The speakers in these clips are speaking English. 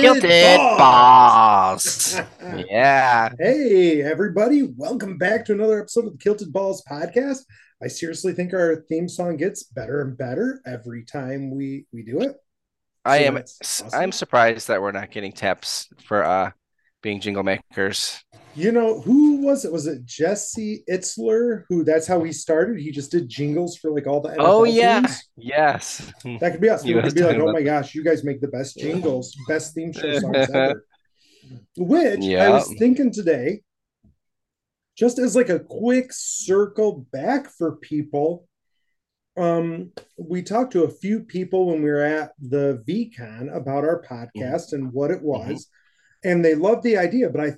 Kilted Balls. Yeah. Hey, everybody. Welcome back to another episode of the Kilted Balls podcast. I seriously think our theme song gets better and better every time we we do it. I am awesome. I'm surprised that we're not getting taps for uh being jingle makers. You know, who was it? Was it Jesse Itzler? Who that's how he started. He just did jingles for like all the NFL Oh yeah. teams. Yes. That could be us. We could be like, oh my gosh, you guys make the best jingles, best theme show songs ever. Which I was thinking today, just as like a quick circle back for people. Um, we talked to a few people when we were at the VeeCon about our podcast and what it was, and they love the idea. But I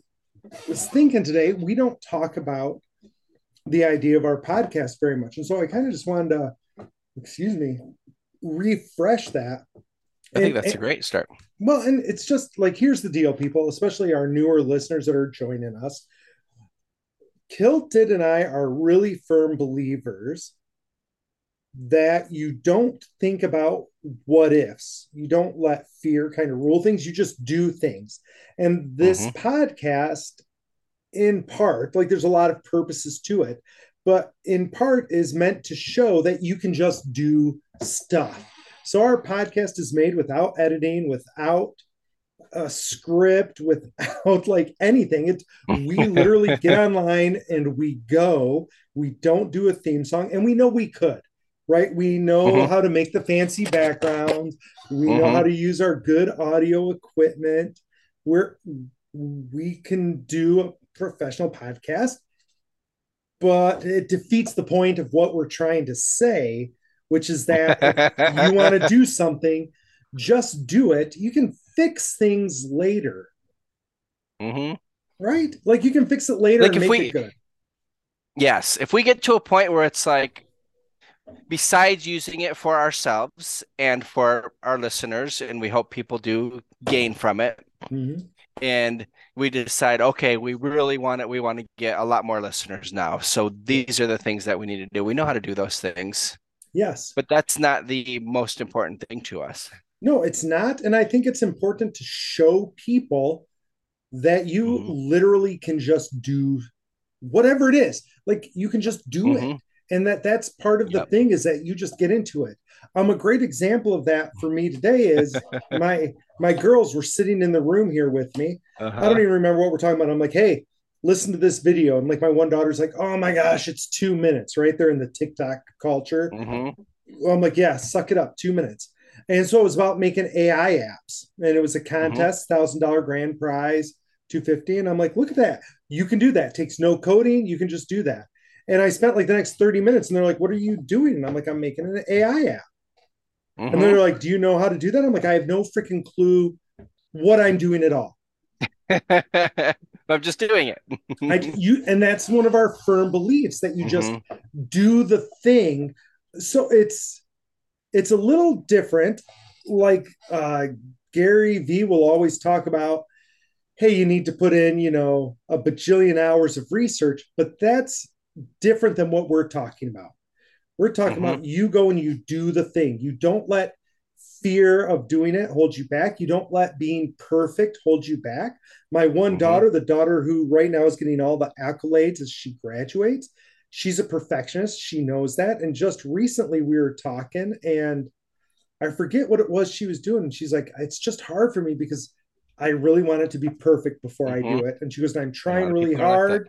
was thinking today, we don't talk about the idea of our podcast very much. And so I kind of just wanted to, excuse me, refresh that. I think And- that's a great start. well, and it's just like here's the deal, people, especially our newer listeners that are joining us. Kilted and I are really firm believers that you don't think about what ifs. You don't let fear kind of rule things. You just do things. And this Mhm. podcast, in part, like there's a lot of purposes to it, but in part is meant to show that you can just do stuff. So our podcast is made without editing, without a script, without like anything. It we literally get online and we go. We don't do a theme song, and we know we could, right? We know Mhm. how to make the fancy backgrounds. We know Mhm. how to use our good audio equipment. We're we can do a professional podcast, but it defeats the point of what we're trying to say, which is that if you want to do something, just do it. You can fix things later, hmm right? Like you can fix it later Like and if make we- it good. Yes, if we get to a point where it's like, besides using it for ourselves and for our listeners, and we hope people do gain from it, Mhm. and we decide, okay, we really want it, we want to get a lot more listeners now. So these are the things that we need to do. We know how to do those things, Yes. but that's not the most important thing to us. No, it's not. And I think it's important to show people that you Mhm. literally can just do whatever it is. Like you can just do it. And that that's part of the Yep. thing is that you just get into it. Um, a great example of that for me today is my my girls were sitting in the room here with me. I Uh-huh. don't even remember what we're talking about. I'm like, hey, listen to this video. And like my one daughter's like, oh my gosh, it's two minutes, right? They're in the TikTok culture. Mhm. I'm like, yeah, suck it up, two minutes. And so it was about making AI apps, and it was a contest, thousand dollar grand prize, two fifty. And I'm like, look at that, you can do that. takes no coding, you can just do that. And I spent like the next thirty minutes, and they're like, what are you doing? And I'm like, I'm making an AI app. And Mhm. they're like, do you know how to do that? I'm like, I have no freaking clue what I'm doing at all. I'm just doing it. I, you, and that's one of our firm beliefs that you just Mhm. do the thing so it's it's a little different like uh gary vee will always talk about hey you need to put in you know a bajillion hours of research but that's different than what we're talking about. We're talking Mhm. about you go and you do the thing. You don't let fear of doing it hold you back. You don't let being perfect hold you back. My one Mhm. daughter the daughter who right now is getting all the accolades as she graduates she's a perfectionist. She knows that. And just recently we were talking and i forget what it was she was doing. She's like it's just hard for me because i really want it to be perfect before i do it. And she goes i'm trying really people are like hard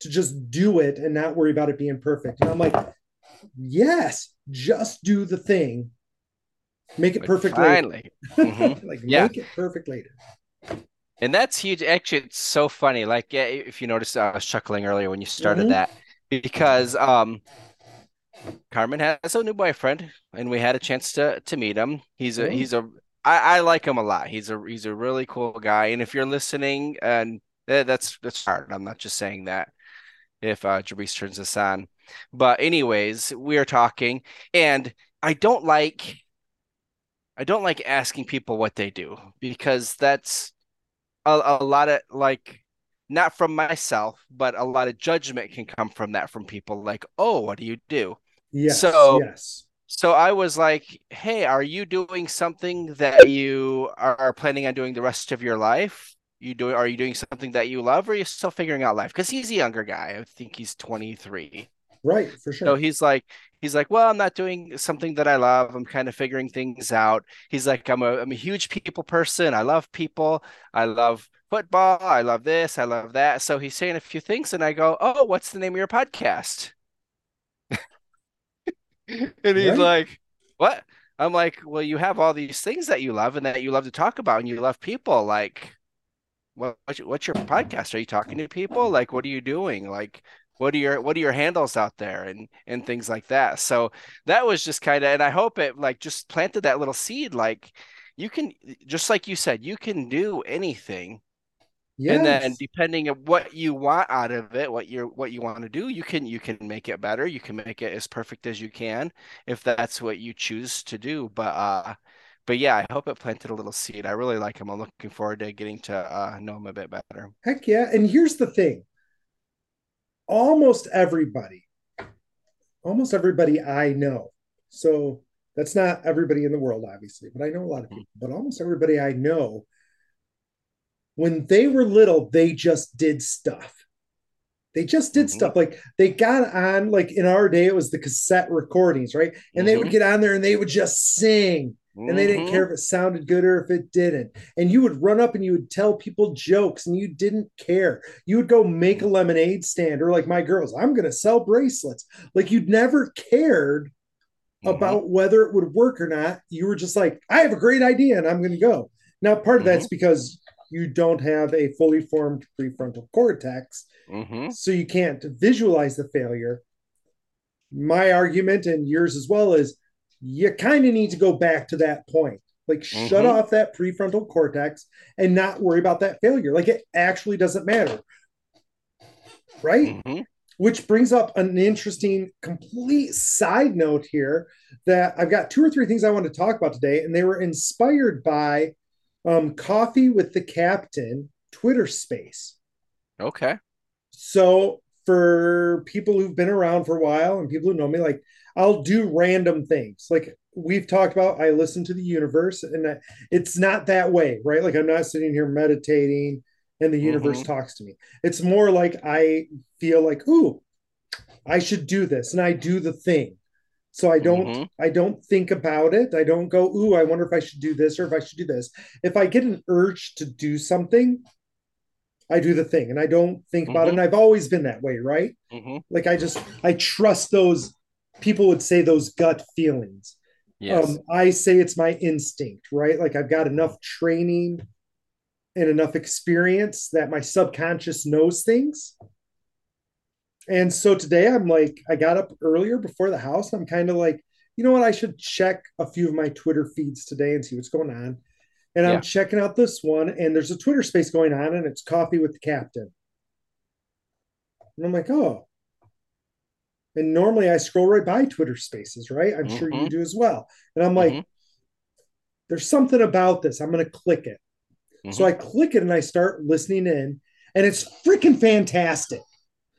to just do it and not worry about it being perfect and i'm like yes just do the thing make it But perfect later. Finally. Mhm. like Yeah. make it perfect later And that's huge. Actually, it's so funny. Like, yeah, if you noticed, I was chuckling earlier when you started Mhm. that because um, Carmen has a new boyfriend, and we had a chance to to meet him. He's a Oh. he's a I, I like him a lot. He's a he's a really cool guy. And if you're listening, and eh, that's that's hard. I'm not just saying that. If uh, Jabrice turns this on, but anyways, we are talking, and I don't like I don't like asking people what they do because that's a, a lot of like not from myself, but a lot of judgment can come from that from people like, oh, what do you do? yes So- yes So I was like, "Hey, are you doing something that you are planning on doing the rest of your life? You do are you doing something that you love or are you still figuring out life?" Because he's a younger guy. I think he's 23. Right, for sure So he's like, he's like, well, I'm not doing something that I love. I'm kind of figuring things out. He's like, I'm a, I'm a huge people person. I love people. I love football. I love this. I love that. So he's saying a few things, and I go, oh, what's the name of your podcast? And he's Right. like, what? I'm like, well, you have all these things that you love and that you love to talk about, and you love people. Like, what, what's your, podcast? Are you talking to people? Like, what are you doing? Like, what are your what are your handles out there and and things like that. So that was just kind of, and I hope it like just planted that little seed. Like, you can just like you said, you can do anything. And then depending on what you want out of it, what you're what you want to do, you can you can make it better. You can make it as perfect as you can if that's what you choose to do. But uh but yeah, I hope it planted a little seed. I really like him. I'm looking forward to getting to uh know him a bit better. Heck yeah. And here's the thing almost everybody, almost everybody I know. So that's not everybody in the world, obviously, but I know a lot of people. But almost everybody I know, when they were little, they just did stuff. They just did Mm-hmm. stuff like they got on, like in our day, it was the cassette recordings, right? And they would Mm-hmm. get on there and they would just sing and they didn't Mm-hmm. care if it sounded good or if it didn't. And you would run up and you would tell people jokes and you didn't care. You would go make a lemonade stand or like my girls, I'm going to sell bracelets. Like you'd never cared Mm-hmm. about whether it would work or not. You were just like, I have a great idea and I'm going to go. Now, part of Mm-hmm. that's because you don't have a fully formed prefrontal cortex, Mm-hmm. so you can't visualize the failure. My argument and yours as well is you kind of need to go back to that point. Like, shut Mm-hmm. off that prefrontal cortex and not worry about that failure. Like, it actually doesn't matter. Right Mm-hmm. which brings up an interesting complete side note here that I've got two or three things I want to talk about today, and they were inspired by um, Coffee with the Captain Twitter space. Okay. So, for people who've been around for a while and people who know me, like I'll do random things. Like we've talked about, I listen to the universe, and it's not that way, right? Like I'm not sitting here meditating and the universe Mm-hmm. talks to me. It's more like I feel like, ooh, I should do this, and I do the thing. So I don't Mm-hmm. I don't think about it. I don't go, ooh, I wonder if I should do this or if I should do this. If I get an urge to do something, I do the thing and I don't think about it. Mm-hmm. And I've always been that way, right? Mm-hmm. Like I just I trust those people would say those gut feelings. Yes. Um, I say it's my instinct, right? Like I've got enough training and enough experience that my subconscious knows things. And so today I'm like, I got up earlier before the house. I'm kind of like, you know what? I should check a few of my Twitter feeds today and see what's going on. And I'm checking out this one, and there's a Twitter space going on, and it's Coffee with the Captain. And I'm like, oh. And normally I scroll right by Twitter spaces, right? I'm sure you Mm-hmm. do as well. And I'm Mm-hmm. like, there's something about this. I'm going to click it. So Mm-hmm. I click it and I start listening in, and it's freaking fantastic.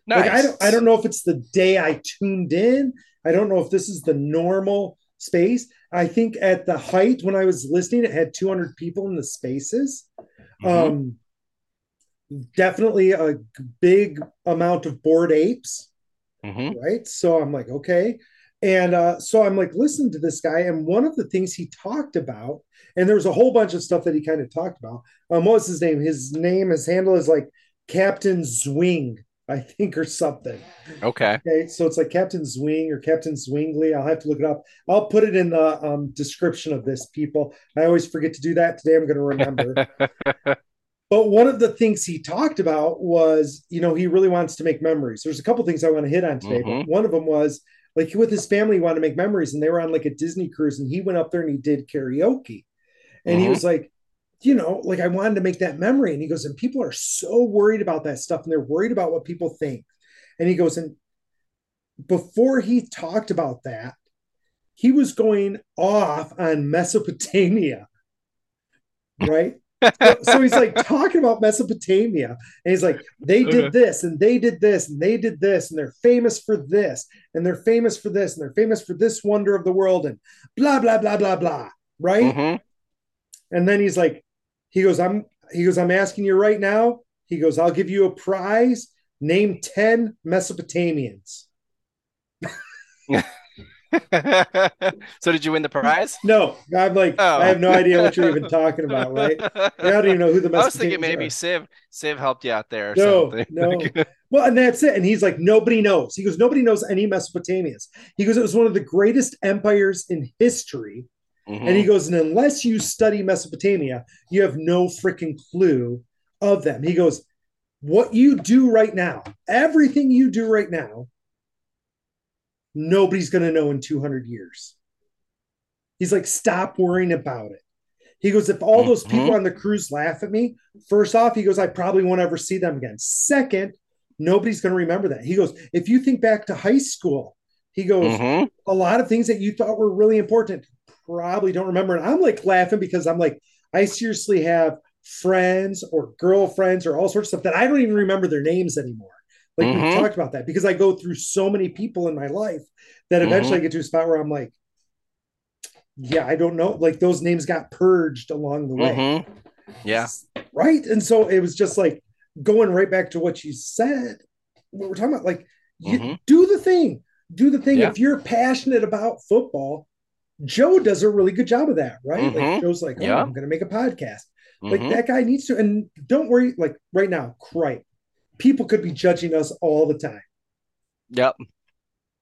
Like I don't I don't know if it's the day I tuned in. I don't know if this is the normal space. I think at the height when I was listening, it had 200 people in the spaces. Mm-hmm. Um, definitely a big amount of bored apes, Mm-hmm. right? So I'm like, okay. And uh, so I'm like listen to this guy, and one of the things he talked about, and there was a whole bunch of stuff that he kind of talked about. Um, what was his name? His name, his handle is like Captain Zwing, I think, or something. Okay. Okay, so it's like Captain Zwing or Captain Zwingli. I'll have to look it up. I'll put it in the um, description of this, people. I always forget to do that. Today I'm going to remember. but one of the things he talked about was, you know, he really wants to make memories. There's a couple things I want to hit on today, Mhm. but one of them was like with his family, he wanted to make memories, and they were on like a Disney cruise, and he went up there and he did karaoke, and he Mhm. was like, you know, like I wanted to make that memory, and he goes, and people are so worried about that stuff, and they're worried about what people think, and he goes, and before he talked about that, he was going off on Mesopotamia, right? so, so, he's like talking about Mesopotamia, and he's like, they did this, and they did this, and they did this, and they're famous for this, and they're famous for this, and they're famous for this wonder of the world, and blah blah blah blah blah. Right? hmm And then he's like, he goes, I'm he goes, I'm asking you right now. He goes, I'll give you a prize. Name 10 Mesopotamians. so did you win the prize? No, I'm like, Oh. I have no idea what you're even talking about, right? I don't even know who the I was thinking maybe are. Civ Civ helped you out there or No, something. no. Well, and that's it. And he's like, nobody knows. He goes, nobody knows any Mesopotamians. He goes, it was one of the greatest empires in history. Mhm. And he goes, and unless you study Mesopotamia, you have no freaking clue of them. He goes, what you do right now, everything you do right now, nobody's going to know in 200 years. He's like, stop worrying about it. He goes, if all those people on the cruise laugh at me, first off, he goes, I probably won't ever see them again. Second, nobody's going to remember that. He goes, if you think back to high school, he goes, Mhm. a lot of things that you thought were really important probably don't remember. And I'm like laughing because I'm like, I seriously have friends or girlfriends or all sorts of stuff that I don't even remember their names anymore. Like Mhm. we've talked about that because I go through so many people in my life that eventually I get to a spot where I'm like, yeah, I don't know. Like those names got purged along the way. Mhm. Yeah. Right. And so it was just like going right back to what you said. What we're talking about, like, you Mhm. do the thing, do the thing. Yeah. If you're passionate about football, Joe does a really good job of that, right? Like Mhm. Joe's like, oh, Yeah. I'm going to make a podcast. Like Mhm. that guy needs to. And don't worry, like right now, right? People could be judging us all the time Yep.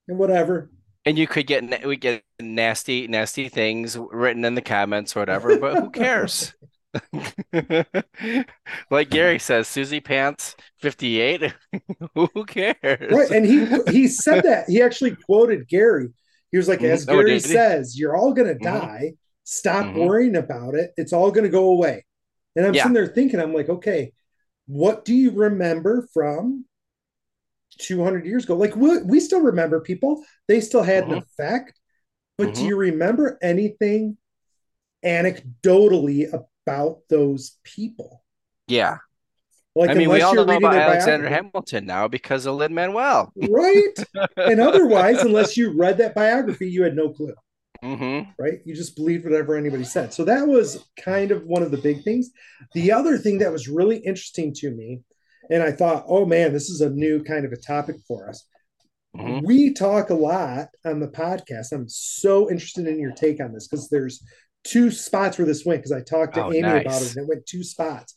and whatever. And you could get we get nasty nasty things written in the comments or whatever, but who cares? Like Gary says, Susie Pants 58. Who cares? Right. And he he said that. He actually quoted Gary. He was like, Mhm. as Gary he? says, you're all gonna Mhm. die. Stop Mhm. worrying about it. It's all gonna go away. And I'm Yeah. sitting there thinking, I'm like, okay, what do you remember from 200 years ago? Like we, we still remember people. They still had an Mhm. effect. But do Mhm. you remember anything anecdotally about those people? Yeah. Like I mean, we all know about Alexander. Hamilton now because of Lin Manuel. right? and otherwise, unless you read that biography, you had no clue, hmm right? You just believed whatever anybody said. So that was kind of one of the big things. The other thing that was really interesting to me, and I thought, oh man, this is a new kind of a topic for us. Mhm. We talk a lot on the podcast. I'm so interested in your take on this because there's two spots where this went because I talked to Oh, Amy about it and it went two spots.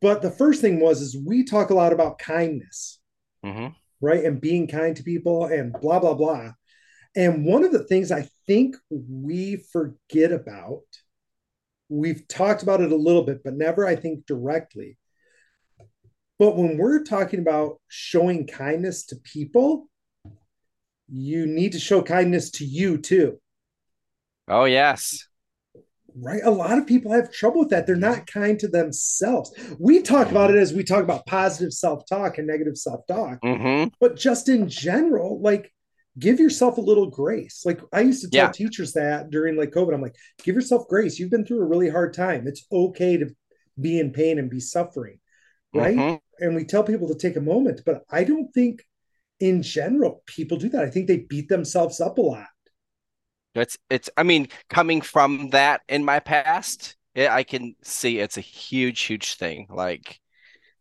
But the first thing was is we talk a lot about kindness hmm right? And being kind to people and blah, blah, blah. And one of the things I think we forget about, we've talked about it a little bit, but never, I think, directly. But when we're talking about showing kindness to people, you need to show kindness to you too, Oh, yes. Right? A lot of people have trouble with that. They're not kind to themselves. We talk about it as we talk about positive self talk and negative self talk. hmm but just in general, like give yourself a little grace. Like I used to tell Yeah. teachers that during like COVID, I'm like, give yourself grace. You've been through a really hard time. It's okay to be in pain and be suffering, right? hmm And we tell people to take a moment, but I don't think in general people do that. I think they beat themselves up a lot. It's it's I mean, coming from that in my past, it, I can see it's a huge, huge thing. Like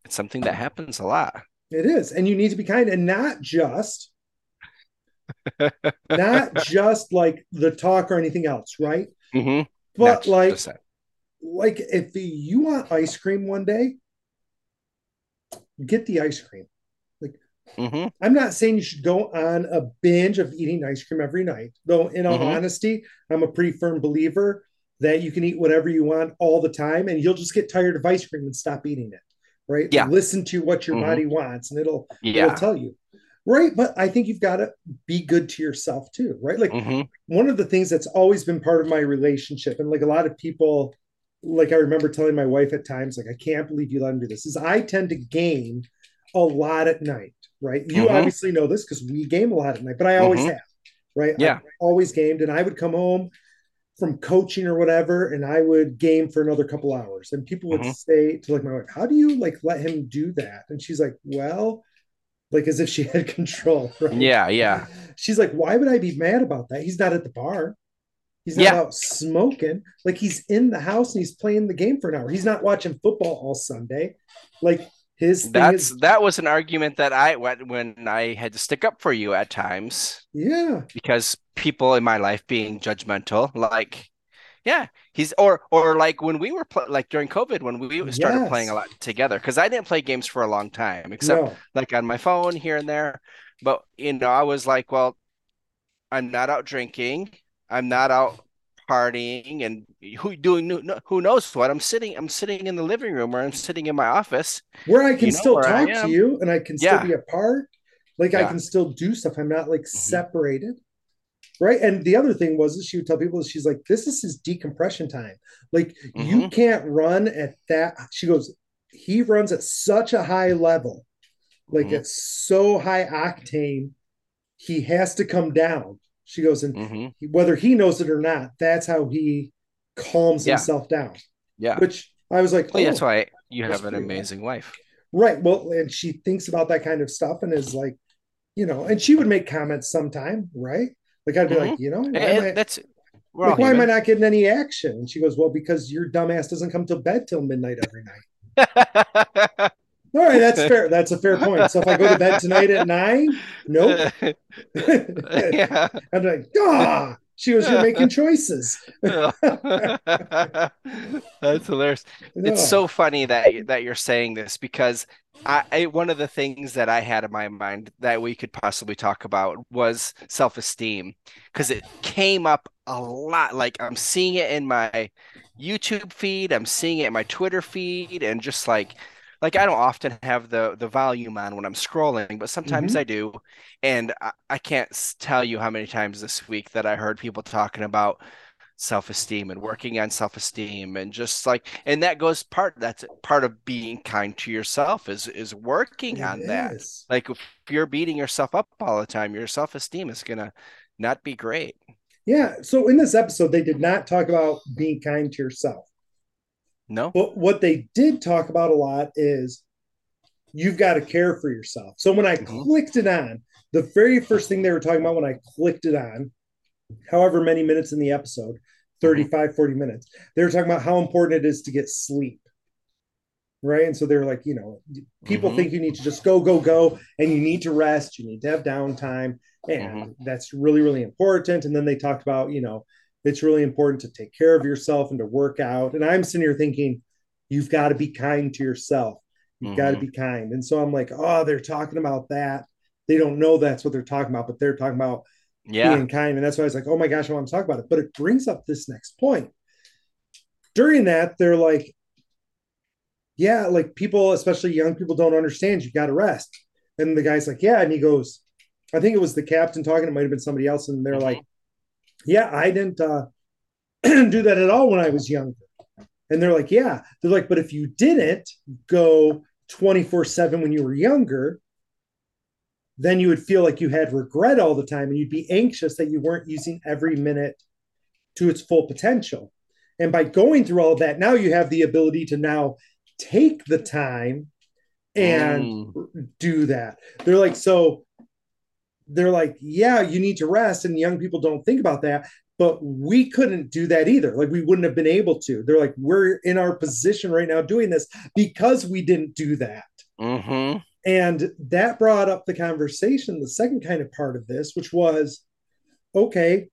it's something that happens a lot. It is. And you need to be kind and not just not just like the talk or anything else, right? hmm But like like if you want ice cream one day, get the ice cream. Hmm I'm not saying you should go on a binge of eating ice cream every night, though. In all Mhm. honesty, I'm a pretty firm believer that you can eat whatever you want all the time, and you'll just get tired of ice cream and stop eating it. Right? Yeah. Listen to what your Mhm. body wants, and it'll it'll Yeah. tell you. Right? But I think you've got to be good to yourself too. Right? Like hmm one of the things that's always been part of my relationship, and like a lot of people, like I remember telling my wife at times, like, I can't believe you let him do this, is I tend to game a lot at night, right? You Mhm. obviously know this because we game a lot at night, but I always Mhm. have, right? Yeah. I've always gamed, and I would come home from coaching or whatever, and I would game for another couple hours. And people would mm-hmm. say to like my wife, How do you like let him do that? And she's like, Well, like as if she had control. Right? Yeah, yeah. She's like, Why would I be mad about that? He's not at the bar. He's not yeah. out smoking. Like he's in the house and he's playing the game for an hour. He's not watching football all Sunday. Like his that's is, that was an argument that I when I had to stick up for you at times. Yeah. Because people in my life being judgmental, like yeah, he's or or like when we were pl- like during COVID when we started yes. playing a lot together because I didn't play games for a long time except no. like on my phone here and there. But you know, I was like, well, I'm not out drinking. I'm not out partying and who doing who knows what. I'm sitting I'm sitting in the living room or I'm sitting in my office where I can you know, still talk to you and I can still yeah. be a part. Like yeah. I can still do stuff. I'm not like mm-hmm. separated. Right. And the other thing was she would tell people she's like, this is his decompression time. Like mm-hmm. you can't run at that. She goes, he runs at such a high level, like mm-hmm. it's so high octane, he has to come down she goes, and mm-hmm. he, whether he knows it or not, that's how he calms yeah. himself down. Yeah. Which I was like, oh, oh that's why you have an amazing wife. Right. Well, and she thinks about that kind of stuff and is like, you know, and she would make comments sometime, right? Like I'd be mm-hmm. like, you know, I, that's like, why am I not getting any action? And she goes, Well, because your dumbass doesn't come to bed till midnight every night. All right, that's fair. That's a fair point. So if I go to bed tonight at nine, nope. yeah. I'm like, ah. She was "You're making choices." That's hilarious. No. It's so funny that that you're saying this because I, I, one of the things that I had in my mind that we could possibly talk about was self esteem because it came up a lot. Like I'm seeing it in my YouTube feed, I'm seeing it in my Twitter feed, and just like like I don't often have the the volume on when I'm scrolling, but sometimes mm-hmm. I do. And I, I can't tell you how many times this week that I heard people talking about self-esteem and working on self-esteem and just like and that goes part that's part of being kind to yourself is is working it on is. that like if you're beating yourself up all the time your self-esteem is gonna not be great yeah so in this episode they did not talk about being kind to yourself no. But what they did talk about a lot is you've got to care for yourself. So when I mm-hmm. clicked it on, the very first thing they were talking about when I clicked it on, however many minutes in the episode, 35, 40 minutes, they were talking about how important it is to get sleep. Right. And so they're like, you know, people mm-hmm. think you need to just go, go, go, and you need to rest, you need to have downtime. And mm-hmm. that's really, really important. And then they talked about, you know, it's really important to take care of yourself and to work out. And I'm sitting here thinking, you've got to be kind to yourself. You've mm-hmm. got to be kind. And so I'm like, oh, they're talking about that. They don't know that's what they're talking about, but they're talking about yeah. being kind. And that's why I was like, oh my gosh, I want to talk about it. But it brings up this next point. During that, they're like, yeah, like people, especially young people, don't understand. You've got to rest. And the guy's like, yeah. And he goes, I think it was the captain talking. It might have been somebody else. And they're mm-hmm. like, yeah, I didn't uh, do that at all when I was younger. And they're like, yeah. They're like, but if you didn't go 24 7 when you were younger, then you would feel like you had regret all the time and you'd be anxious that you weren't using every minute to its full potential. And by going through all of that, now you have the ability to now take the time and mm. do that. They're like, so they're like, yeah, you need to rest. And young people don't think about that. But we couldn't do that either. Like, we wouldn't have been able to. They're like, we're in our position right now doing this because we didn't do that. Mm-hmm. And that brought up the conversation, the second kind of part of this, which was okay,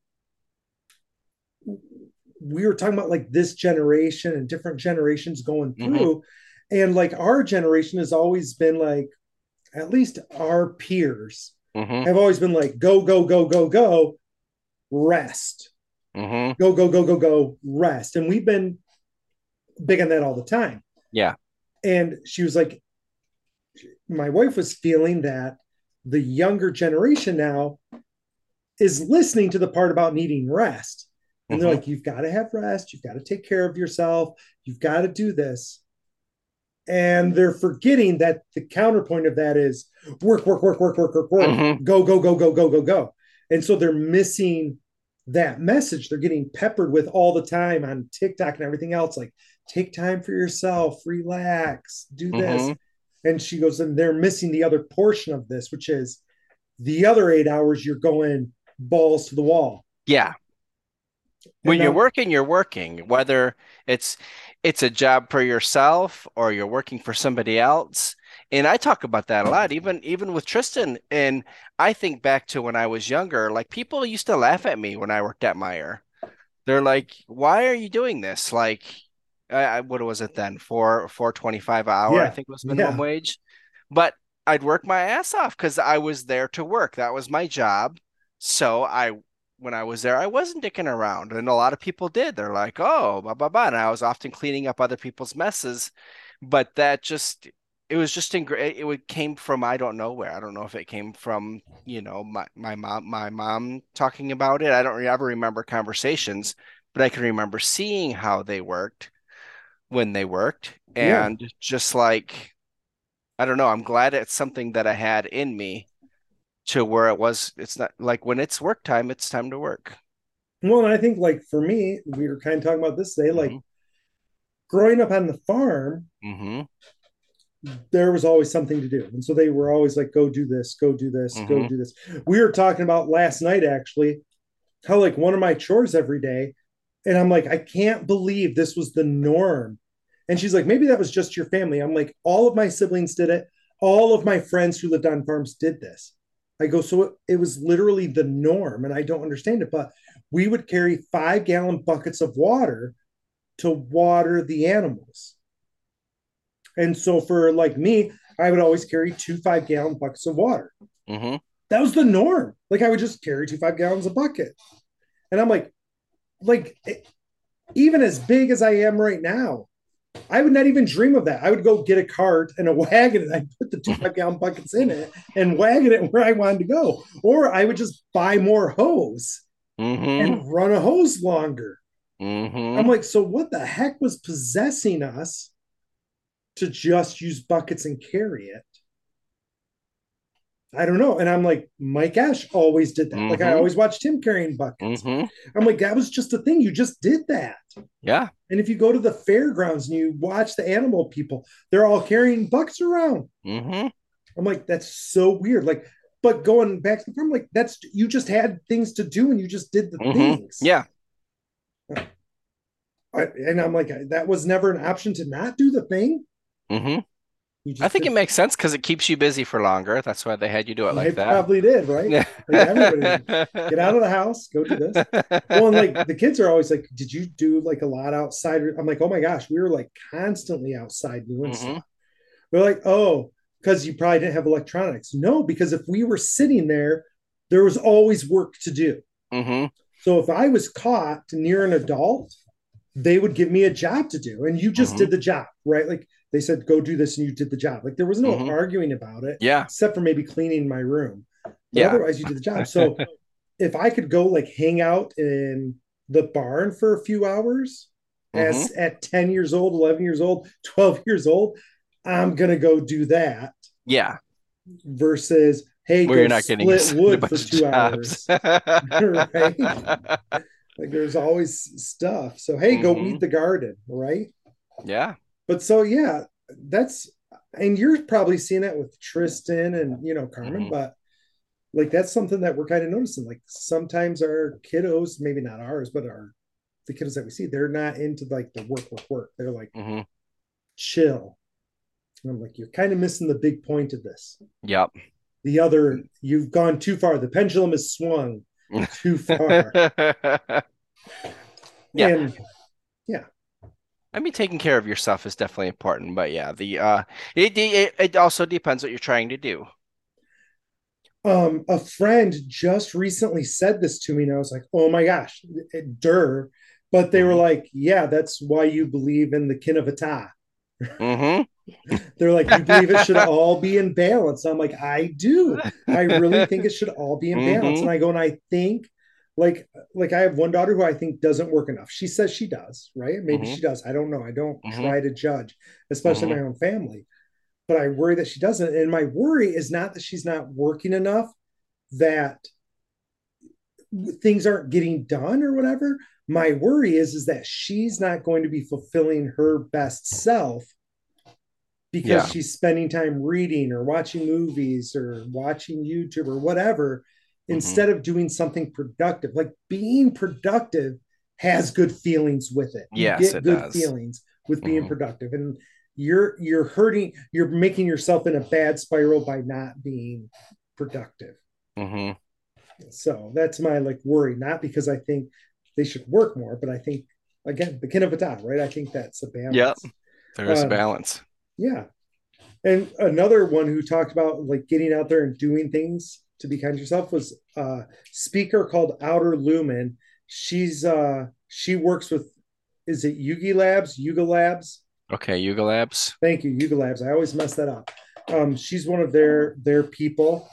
we were talking about like this generation and different generations going mm-hmm. through. Mm-hmm. And like our generation has always been like, at least our peers mm-hmm. have always been like go go go go go rest. Mm-hmm. go go go go go rest. And we've been big on that all the time. Yeah. And she was like my wife was feeling that the younger generation now is listening to the part about needing rest. And mm-hmm. they're like you've got to have rest. You've got to take care of yourself. You've got to do this and they're forgetting that the counterpoint of that is work, work, work, work, work, work, work, mm-hmm. go, go, go, go, go, go, go. And so they're missing that message they're getting peppered with all the time on TikTok and everything else. Like, take time for yourself, relax, do this. Mm-hmm. And she goes, and they're missing the other portion of this, which is the other eight hours you're going balls to the wall. Yeah. When you're working, you're working, whether it's it's a job for yourself or you're working for somebody else. And I talk about that a lot, even even with Tristan. And I think back to when I was younger, like people used to laugh at me when I worked at Meijer. They're like, "Why are you doing this?" Like, I, what was it then? Four four twenty five an hour, Yeah. I think was minimum Yeah. wage. But I'd work my ass off because I was there to work. That was my job. So I, when I was there, I wasn't dicking around, and a lot of people did. They're like, "Oh, blah blah blah," and I was often cleaning up other people's messes. But that just, it was just in. It would came from I don't know where. I don't know if it came from you know my my mom my mom talking about it. I don't ever remember conversations, but I can remember seeing how they worked when they worked, Yeah. and just like I don't know. I'm glad it's something that I had in me to where it was. It's not like when it's work time, it's time to work. Well, and I think like for me, we were kind of talking about this today, like hmm growing up on the farm, hmm there was always something to do. And so they were always like, go do this, go do this, go hmm do this. We were talking about last night actually, how like one of my chores every day, and I'm like, I can't believe this was the norm. And she's like, maybe that was just your family. I'm like, all of my siblings did it. All of my friends who lived on farms did this. I go, so it, it was literally the norm, and I don't understand it. But we would carry five gallon buckets of water to water the animals. And so for like me, I would always carry two five gallon buckets of water. hmm That was the norm. Like I would just carry two five gallons a bucket. And I'm like, like even as big as I am right now, I would not even dream of that. I would go get a cart and a wagon and I'd put the two five gallon buckets in it and wagon it where I wanted to go. Or I would just buy more hose hmm and run a hose longer. hmm I'm like, so what the heck was possessing us to just use buckets and carry it? I don't know. And I'm like, Mike Ash always did that. Like I Mhm. always watched him carrying buckets. hmm I'm like, that was just a thing. You just did that. Yeah. And if you go to the fairgrounds and you watch the animal people, they're all carrying buckets around. hmm I'm like, that's so weird. Like, but going back to the farm, like that's you just had things to do and you just did the hmm things. Yeah. I, and I'm like, that was never an option to not do the thing. I think did it makes sense because it keeps you busy for longer. That's why they had you do it like They that. probably did, right? Yeah. Get out of the house, go do this. Well, and like the kids are always like, "Did you do like a lot outside?" I'm like, "Oh my gosh, we were like constantly outside doing Mhm. stuff." They're like, "Oh, because you probably didn't have electronics." No, because if we were sitting there, there was always work to do. hmm So if I was caught near an adult, they would give me a job to do, and you just Mhm. did the job, right? Like they said, "Go do this," and you did the job. Like there was no Mhm. arguing about it, Yeah. except for maybe cleaning my room. But Yeah. otherwise, you did the job. So if I could go like hang out in the barn for a few hours, as Mm-hmm. at 10 years old, 11 years old, 12 years old, I'm gonna go do that Yeah. versus hey, Where go you're not getting split a wood for two jobs. hours. Like there's always stuff. So hey, go Mhm. weed the garden, right? Yeah. But so yeah, that's and you're probably seeing that with Tristan and you know Carmen, Mhm. but like that's something that we're kind of noticing. Like sometimes our kiddos, maybe not ours, but our the kiddos that we see, they're not into like the work, work, work. They're like hmm chill. And I'm like, you're kind of missing the big point of this. Yep. The other, you've gone too far. The pendulum is swung too far. Yeah. And I mean, taking care of yourself is definitely important, but yeah, the uh, it it, it also depends what you're trying to do. um, a friend just recently said this to me, and I was like, oh my gosh, it, dur. But they were Mhm. like, yeah, that's why you believe in the Kinavata. hmm They're like, you believe it should all be in balance. I'm like, I do. I really think it should all be in balance. Mhm. And I go, and I think, like, like I have one daughter who I think doesn't work enough. She says she does, right? Maybe Mhm. she does. I don't know. I don't Mhm. try to judge, especially Mhm. my own family. But I worry that she doesn't. And my worry is not that she's not working enough, that things aren't getting done or whatever. My worry is is that she's not going to be fulfilling her best self because Yeah. she's spending time reading or watching movies or watching YouTube or whatever Mhm. instead of doing something productive. Like being productive has good feelings with it. You Yes, get it good does. feelings with being Mhm. productive. And you're you're hurting, you're making yourself in a bad spiral by not being productive. hmm So that's my like worry, not because I think they should work more, but I think again, the kin of a dot, right? I think that's a balance. Yep. There is a Um, balance. Yeah. And another one who talked about like getting out there and doing things to be kind to yourself was a speaker called Outer Lumen. She's uh she works with is it Yugi Labs, Yuga Labs? Okay, Yuga Labs. Thank you, Yuga Labs. I always mess that up. Um, she's one of their their people.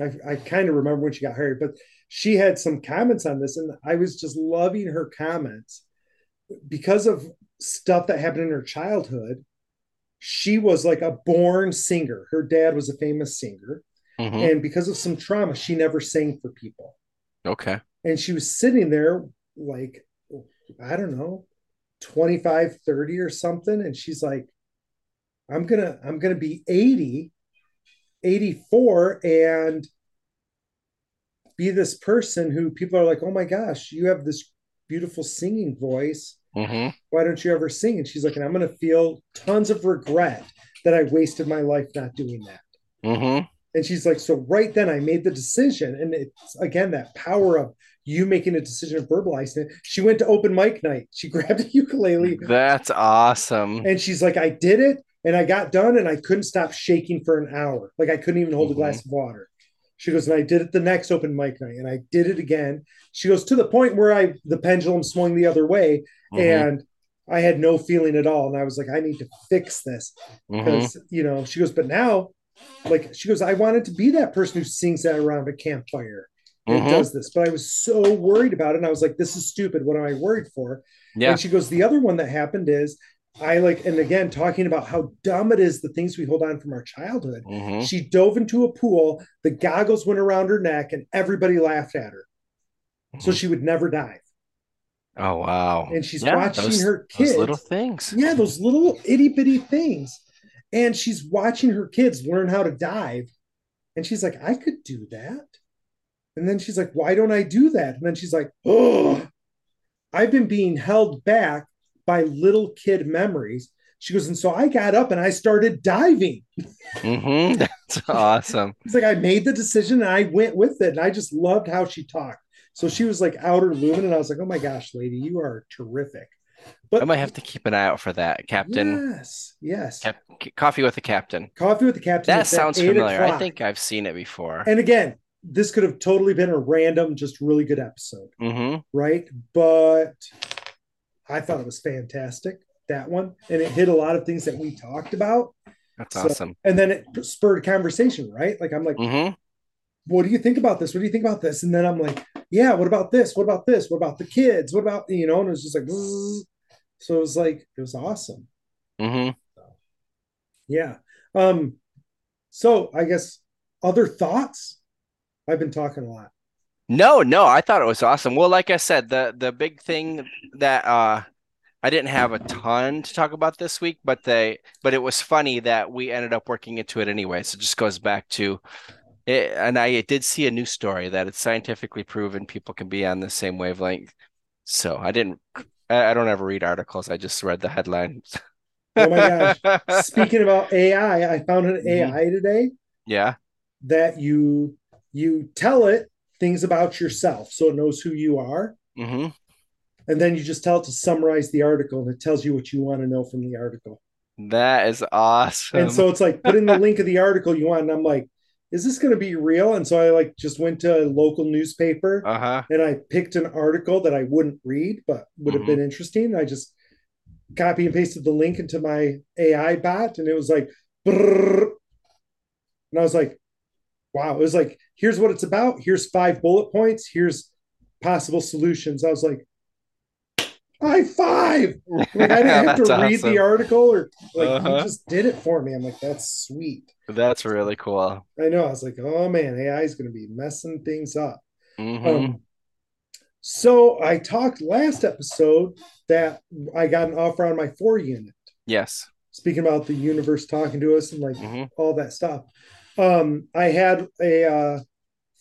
I, I kind of remember when she got hired, but she had some comments on this, and I was just loving her comments because of stuff that happened in her childhood. She was like a born singer. Her dad was a famous singer, hmm and because of some trauma, she never sang for people. Okay. And she was sitting there like I don't know, 25, 30 or something, and she's like, I'm gonna I'm gonna be 80, 84, and be this person who people are like, oh my gosh, you have this beautiful singing voice. hmm Why don't you ever sing? And she's like, and I'm gonna feel tons of regret that I wasted my life not doing that. hmm And she's like, so right then I made the decision. And it's again that power of you making a decision and verbalizing it. She went to open mic night. She grabbed a ukulele That's awesome. and she's like, I did it and I got done and I couldn't stop shaking for an hour. Like I couldn't even hold a glass of water. She goes, and I did it the next open mic night and I did it again. She goes to the point where I the pendulum swung the other way Mhm. and I had no feeling at all. And I was like, I need to fix this Mhm. because you know she goes but now like she goes i wanted to be that person who sings that around a campfire and Mhm. does this but i was so worried about it and i was like this is stupid what am i worried for Yeah. and she goes the other one that happened is i like and again talking about how dumb it is the things we hold on from our childhood hmm she dove into a pool the goggles went around her neck and everybody laughed at her so Mhm. she would never dive Oh wow. and she's Yeah, watching those- her kids Those little things. yeah, those little itty bitty things. And she's watching her kids learn how to dive. And she's like, I could do that. And then she's like, why don't I do that? And then she's like, oh, I've been being held back by little kid memories. She goes, and so I got up and I started diving. hmm That's awesome. It's like I made the decision and I went with it. And I just loved how she talked. So she was like outer lumen, and I was like, oh my gosh, lady, you are terrific. But I might have to keep an eye out for that, Captain. Yes, yes. Cap- Coffee with the Captain. Coffee with the Captain. That sounds 8 familiar. I think I've seen it before. And again, this could have totally been a random, just really good episode, hmm right? But I thought it was fantastic, that one. And it hit a lot of things that we talked about. That's So- awesome. And then it spurred a conversation, right? Like, I'm like, hmm what do you think about this? What do you think about this? And then I'm like, yeah, what about this? What about this? What about the kids? What about, you know, and it was just like. So it was like, it was awesome. hmm Yeah. Um, so I guess other thoughts? I've been talking a lot. No, no, I thought it was awesome. Well, like I said, the the big thing that uh I didn't have a ton to talk about this week, but they but it was funny that we ended up working into it anyway. So it just goes back to it, and I did see a news story that it's scientifically proven people can be on the same wavelength. So I didn't I, I don't ever read articles. I just read the headlines. Oh my gosh. Speaking about AI, I found an. AI today Yeah. that you you tell it things about yourself so it knows who you are. hmm And then you just tell it to summarize the article and it tells you what you want to know from the article. That is awesome. And so it's like put in the link of the article you want. And I'm like, is this going to be real? And so I like just went to a local newspaper uh-huh. and I picked an article that I wouldn't read, but would have Mhm. been interesting. I just copy and pasted the link into my AI bot, and it was like, brrr. and I was like, wow. It was like, here's what it's about. Here's five bullet points. Here's possible solutions. I was like, high five. Like I didn't have to read awesome. the article or like you Uh-huh. just did it for me. I'm like, that's sweet. That's really cool. I know. I was like, oh man, AI is going to be messing things up. hmm Um, So I talked last episode that I got an offer on my four unit. Yes. Speaking about the universe talking to us and like Mhm. all that stuff. Um, I had a uh,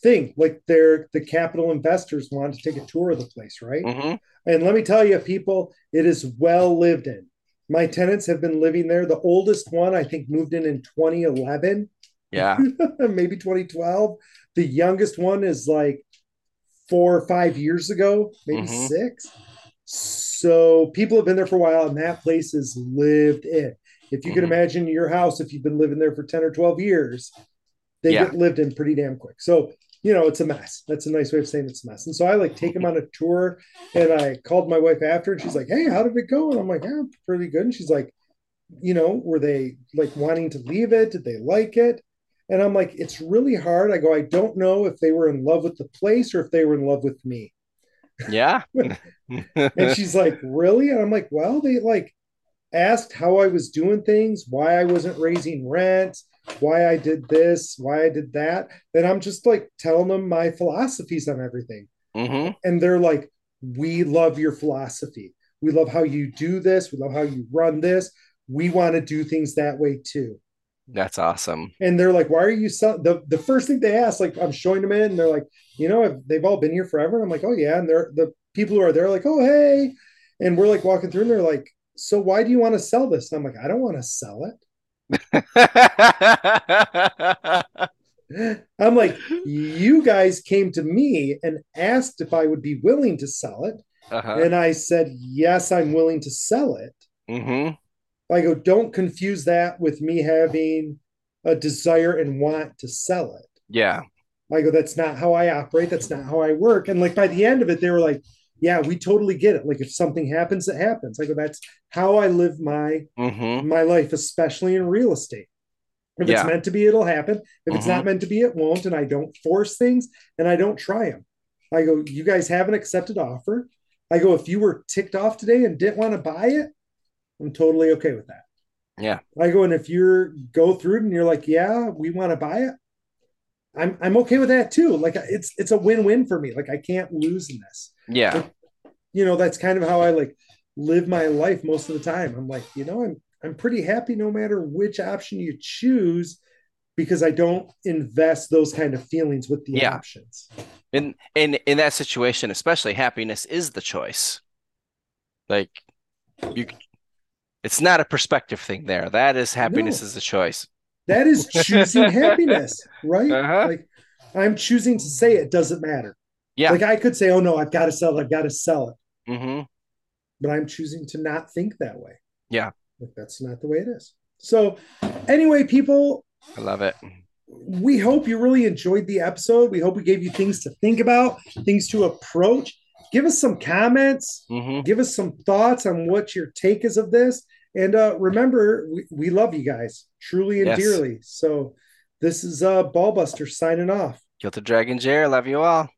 thing like they're the capital investors wanted to take a tour of the place, right? hmm And let me tell you, people, it is well lived in. My tenants have been living there. The oldest one, I think, moved in in 2011, Yeah. maybe 2012. The youngest one is like four or five years ago, maybe Mhm. six. So people have been there for a while, and that place is lived in. If you can Mhm. imagine your house, if you've been living there for 10 or 12 years, they Yeah. get lived in pretty damn quick. So, you know, it's a mess. That's a nice way of saying it's a mess. And so I like take them on a tour and I called my wife after and she's like, Hey, how did it go? And I'm like, Yeah, pretty good. And she's like, you know, were they like wanting to leave it? Did they like it? And I'm like, it's really hard. I go, I don't know if they were in love with the place or if they were in love with me. Yeah. And she's like, really? And I'm like, well, they like asked how I was doing things, why I wasn't raising rent, why I did this, why I did that. And I'm just like telling them my philosophies on everything. hmm And they're like, we love your philosophy. We love how you do this. We love how you run this. We want to do things that way too. That's awesome. And they're like, why are you selling? The, the first thing they ask, like, I'm showing them in, and they're like, you know, they've all been here forever. And I'm like, oh, yeah. And they're the people who are there, like, oh, hey. And we're like walking through, and they're like, so why do you want to sell this? And I'm like, I don't want to sell it. I'm like, you guys came to me and asked if I would be willing to sell it. uh-huh. And I said, yes, I'm willing to sell it. hmm I go, don't confuse that with me having a desire and want to sell it. Yeah. I go, that's not how I operate. That's not how I work. And like by the end of it, they were like, yeah, we totally get it. Like if something happens, it happens. Like that's how I live my hmm my life, especially in real estate. If Yeah. it's meant to be, it'll happen. If it's Mhm. not meant to be, it won't. And I don't force things and I don't try them. I go, you guys have an accepted offer. I go, if you were ticked off today and didn't want to buy it, I'm totally okay with that. Yeah. I go, and if you're go through it and you're like, yeah, we want to buy it, I'm I'm okay with that too. Like it's it's a win-win for me. Like I can't lose in this. Yeah. You know, that's kind of how I like live my life most of the time. I'm like, you know, I'm I'm pretty happy no matter which option you choose because I don't invest those kind of feelings with the Yeah. options. In in in that situation, especially happiness is the choice. Like you it's not a perspective thing there. That is happiness No. is the choice. That is choosing happiness, right? Uh-huh. Like I'm choosing to say it doesn't matter. Yeah. Like I could say, oh no, I've got to sell it, I've got to sell it. Mm-hmm. but I'm choosing to not think that way. Yeah. Like that's not the way it is. So, anyway, people, I love it. we hope you really enjoyed the episode. We hope we gave you things to think about, things to approach. Give us some comments, hmm give us some thoughts on what your take is of this. And uh, remember, we, we love you guys truly and Yes. dearly. So, this is uh, Ballbuster signing off. Guilty Dragon Jer, love you all.